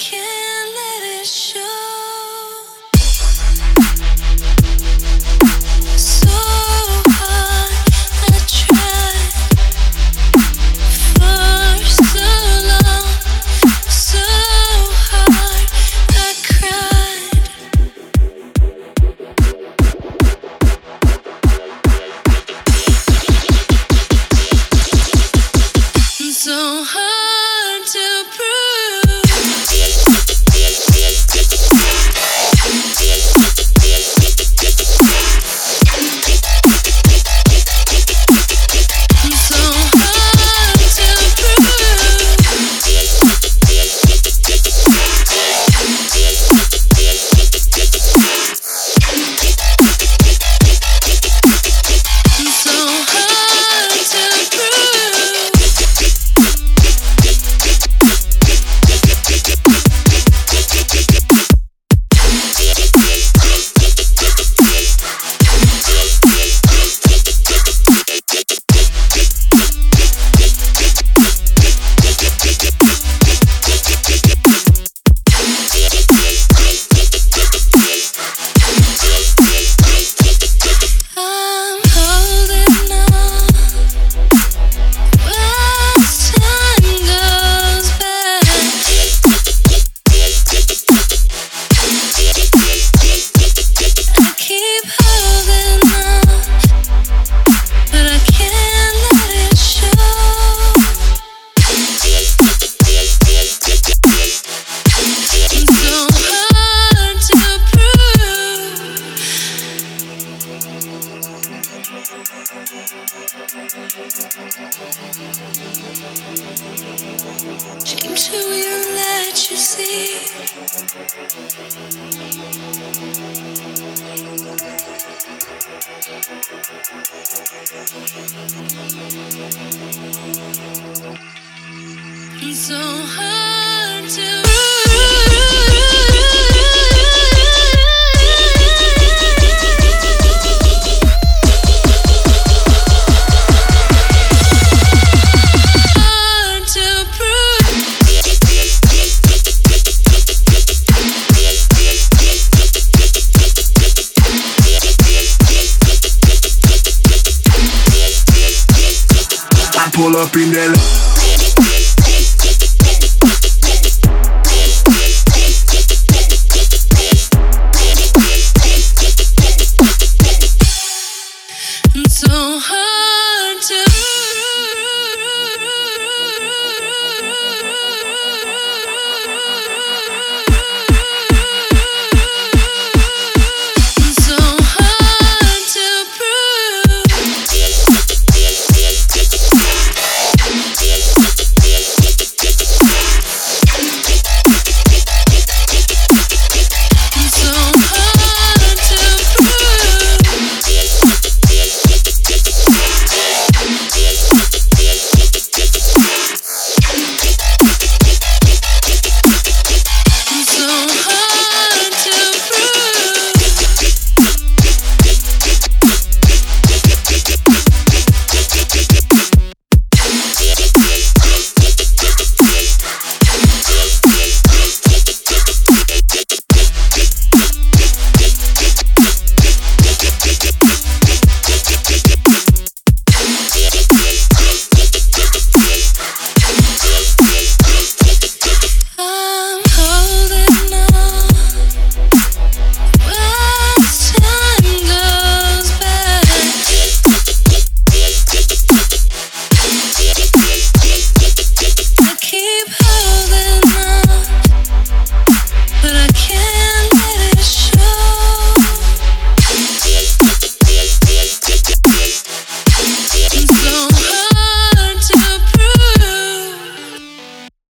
can't until you let you see. So. Up in the la...